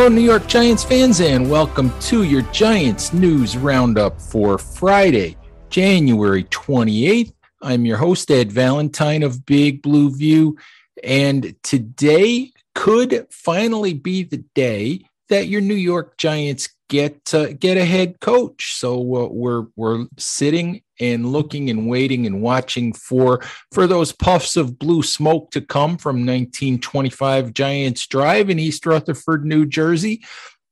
Hello, New York Giants fans, and welcome to your Giants News Roundup for Friday, January 28th. I'm your host, Ed Valentine of Big Blue View, and today could finally be the day that your New York Giants get get a head coach. So uh, we're we're sitting and looking and waiting and watching for for those puffs of blue smoke to come from 1925 Giants Drive in East Rutherford, New Jersey,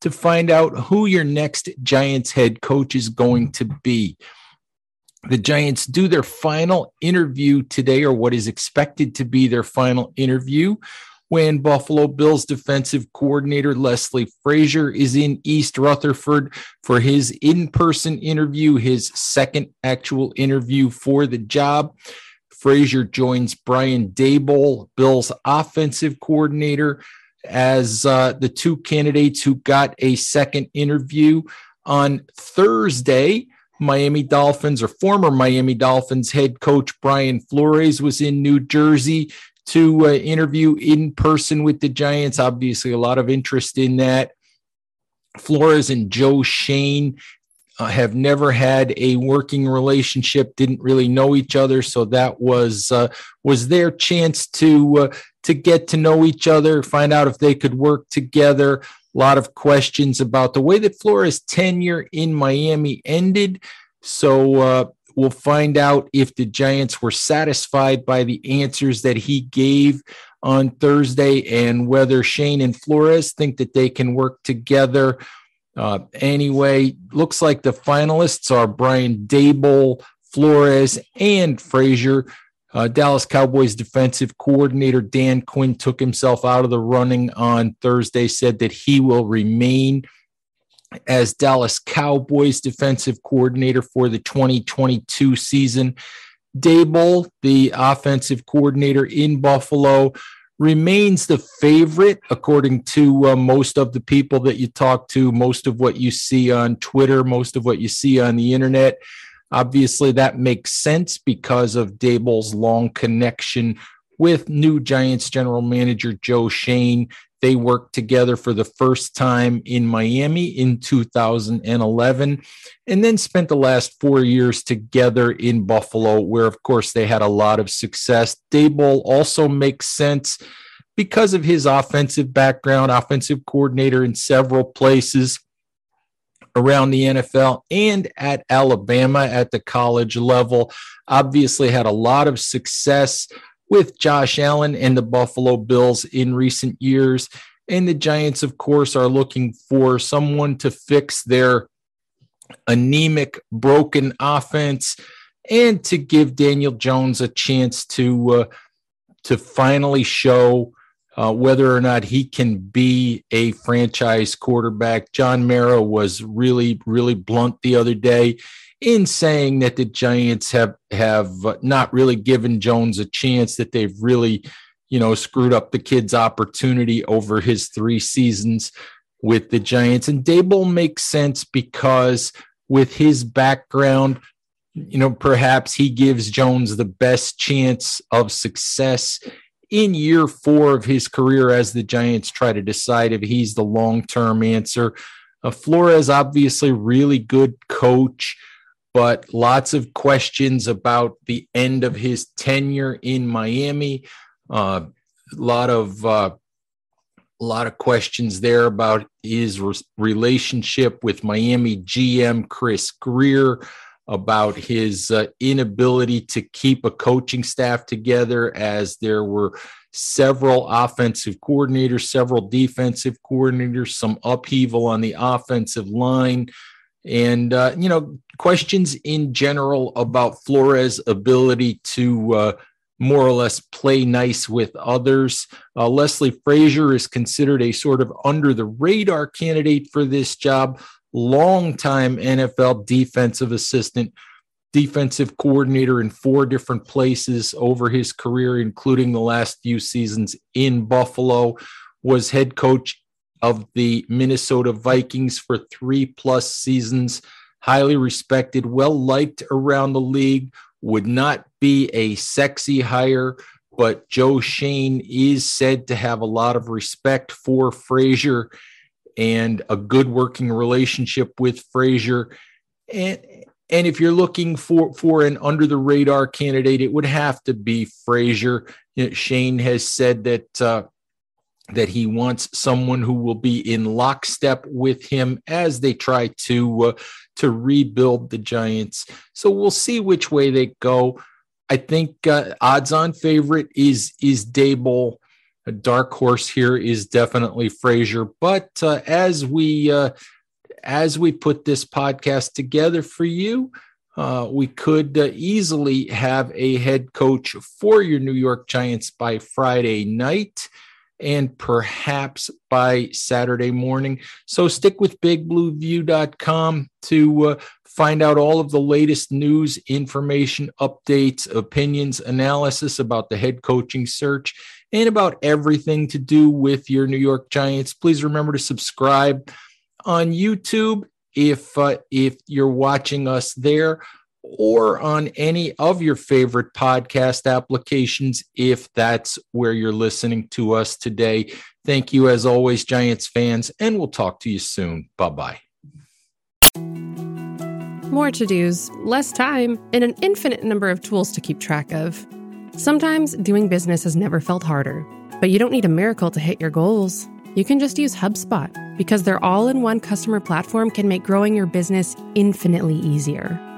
to find out who your next Giants head coach is going to be. The Giants do their final interview today, or what is expected to be their final interview when Buffalo Bills defensive coordinator Leslie Frazier is in East Rutherford for his in person interview, his second actual interview for the job. Frazier joins Brian Daboll, Bills offensive coordinator, as uh, the two candidates who got a second interview on Thursday. Miami Dolphins or former Miami Dolphins head coach Brian Flores was in New Jersey to uh, interview in person with the Giants. Obviously, a lot of interest in that. Flores and Joe Schoen uh, have never had a working relationship, didn't really know each other, so that was uh, was their chance to uh, to get to know each other, find out if they could work together. A lot of questions about the way that Flores' tenure in Miami ended. So uh, We'll find out if the Giants were satisfied by the answers that he gave on Thursday and whether Schoen and Flores think that they can work together. Uh, anyway, looks like the finalists are Brian Daboll, Flores, and Frazier. Uh, Dallas Cowboys defensive coordinator Dan Quinn took himself out of the running on Thursday, said that he will remain as Dallas Cowboys defensive coordinator for the 2022 season. Daboll, the offensive coordinator in Buffalo, remains the favorite according to uh, most of the people that you talk to, most of what you see on Twitter, most of what you see on the internet. Obviously, that makes sense because of Daboll's long connection with new Giants general manager Joe Schoen. They worked together for the first time in Miami in 2011, and then spent the last four years together in Buffalo, where, of course, they had a lot of success. Daboll also makes sense because of his offensive background, offensive coordinator in several places around the NFL and at Alabama at the college level. Obviously, had a lot of success with Josh Allen and the Buffalo Bills in recent years. And the Giants, of course, are looking for someone to fix their anemic, broken offense and to give Daniel Jones a chance to uh, to finally show uh, whether or not he can be a franchise quarterback. John Mara was really, really blunt the other day in saying that the Giants have have not really given Jones a chance, that they've really, you know, screwed up the kid's opportunity over his three seasons with the Giants. And Daboll makes sense because with his background, you know, perhaps he gives Jones the best chance of success in year four of his career as the Giants try to decide if he's the long term answer. Uh, Flores, obviously, really good coach but lots of questions about the end of his tenure in Miami. Uh, a lot of uh, a lot of questions there about his re- relationship with Miami GM Chris Grier, about his uh, inability to keep a coaching staff together, as there were several offensive coordinators, several defensive coordinators, some upheaval on the offensive line. And, uh, you know, questions in general about Flores' ability to uh, more or less play nice with others. Uh, Leslie Frazier is considered a sort of under the radar candidate for this job, longtime NFL defensive assistant, defensive coordinator in four different places over his career, including the last few seasons in Buffalo, was head coach of the Minnesota Vikings for three plus seasons. Highly respected, well liked around the league, would not be a sexy hire, but Joe Schoen is said to have a lot of respect for Frazier and a good working relationship with Frazier. And and if you're looking for for an under the radar candidate, it would have to be Frazier. You know, Schoen has said that uh, that he wants someone who will be in lockstep with him as they try to uh, to rebuild the Giants. So we'll see which way they go. I think uh, odds-on favorite is is Daboll. A dark horse here is definitely Frazier. But uh, as we uh, as we put this podcast together for you, uh, we could uh, easily have a head coach for your New York Giants by Friday night and perhaps by Saturday morning. So stick with bigblueview.com to uh, find out all of the latest news, information, updates, opinions, analysis about the head coaching search and about everything to do with your New York Giants. Please remember to subscribe on YouTube if uh, if you're watching us there or on any of your favorite podcast applications if that's where you're listening to us today. Thank you, as always, Giants fans, and we'll talk to you soon. Bye bye. More to dos, less time, and an infinite number of tools to keep track of. Sometimes doing business has never felt harder, but you don't need a miracle to hit your goals. You can just use HubSpot because their all in one customer platform can make growing your business infinitely easier.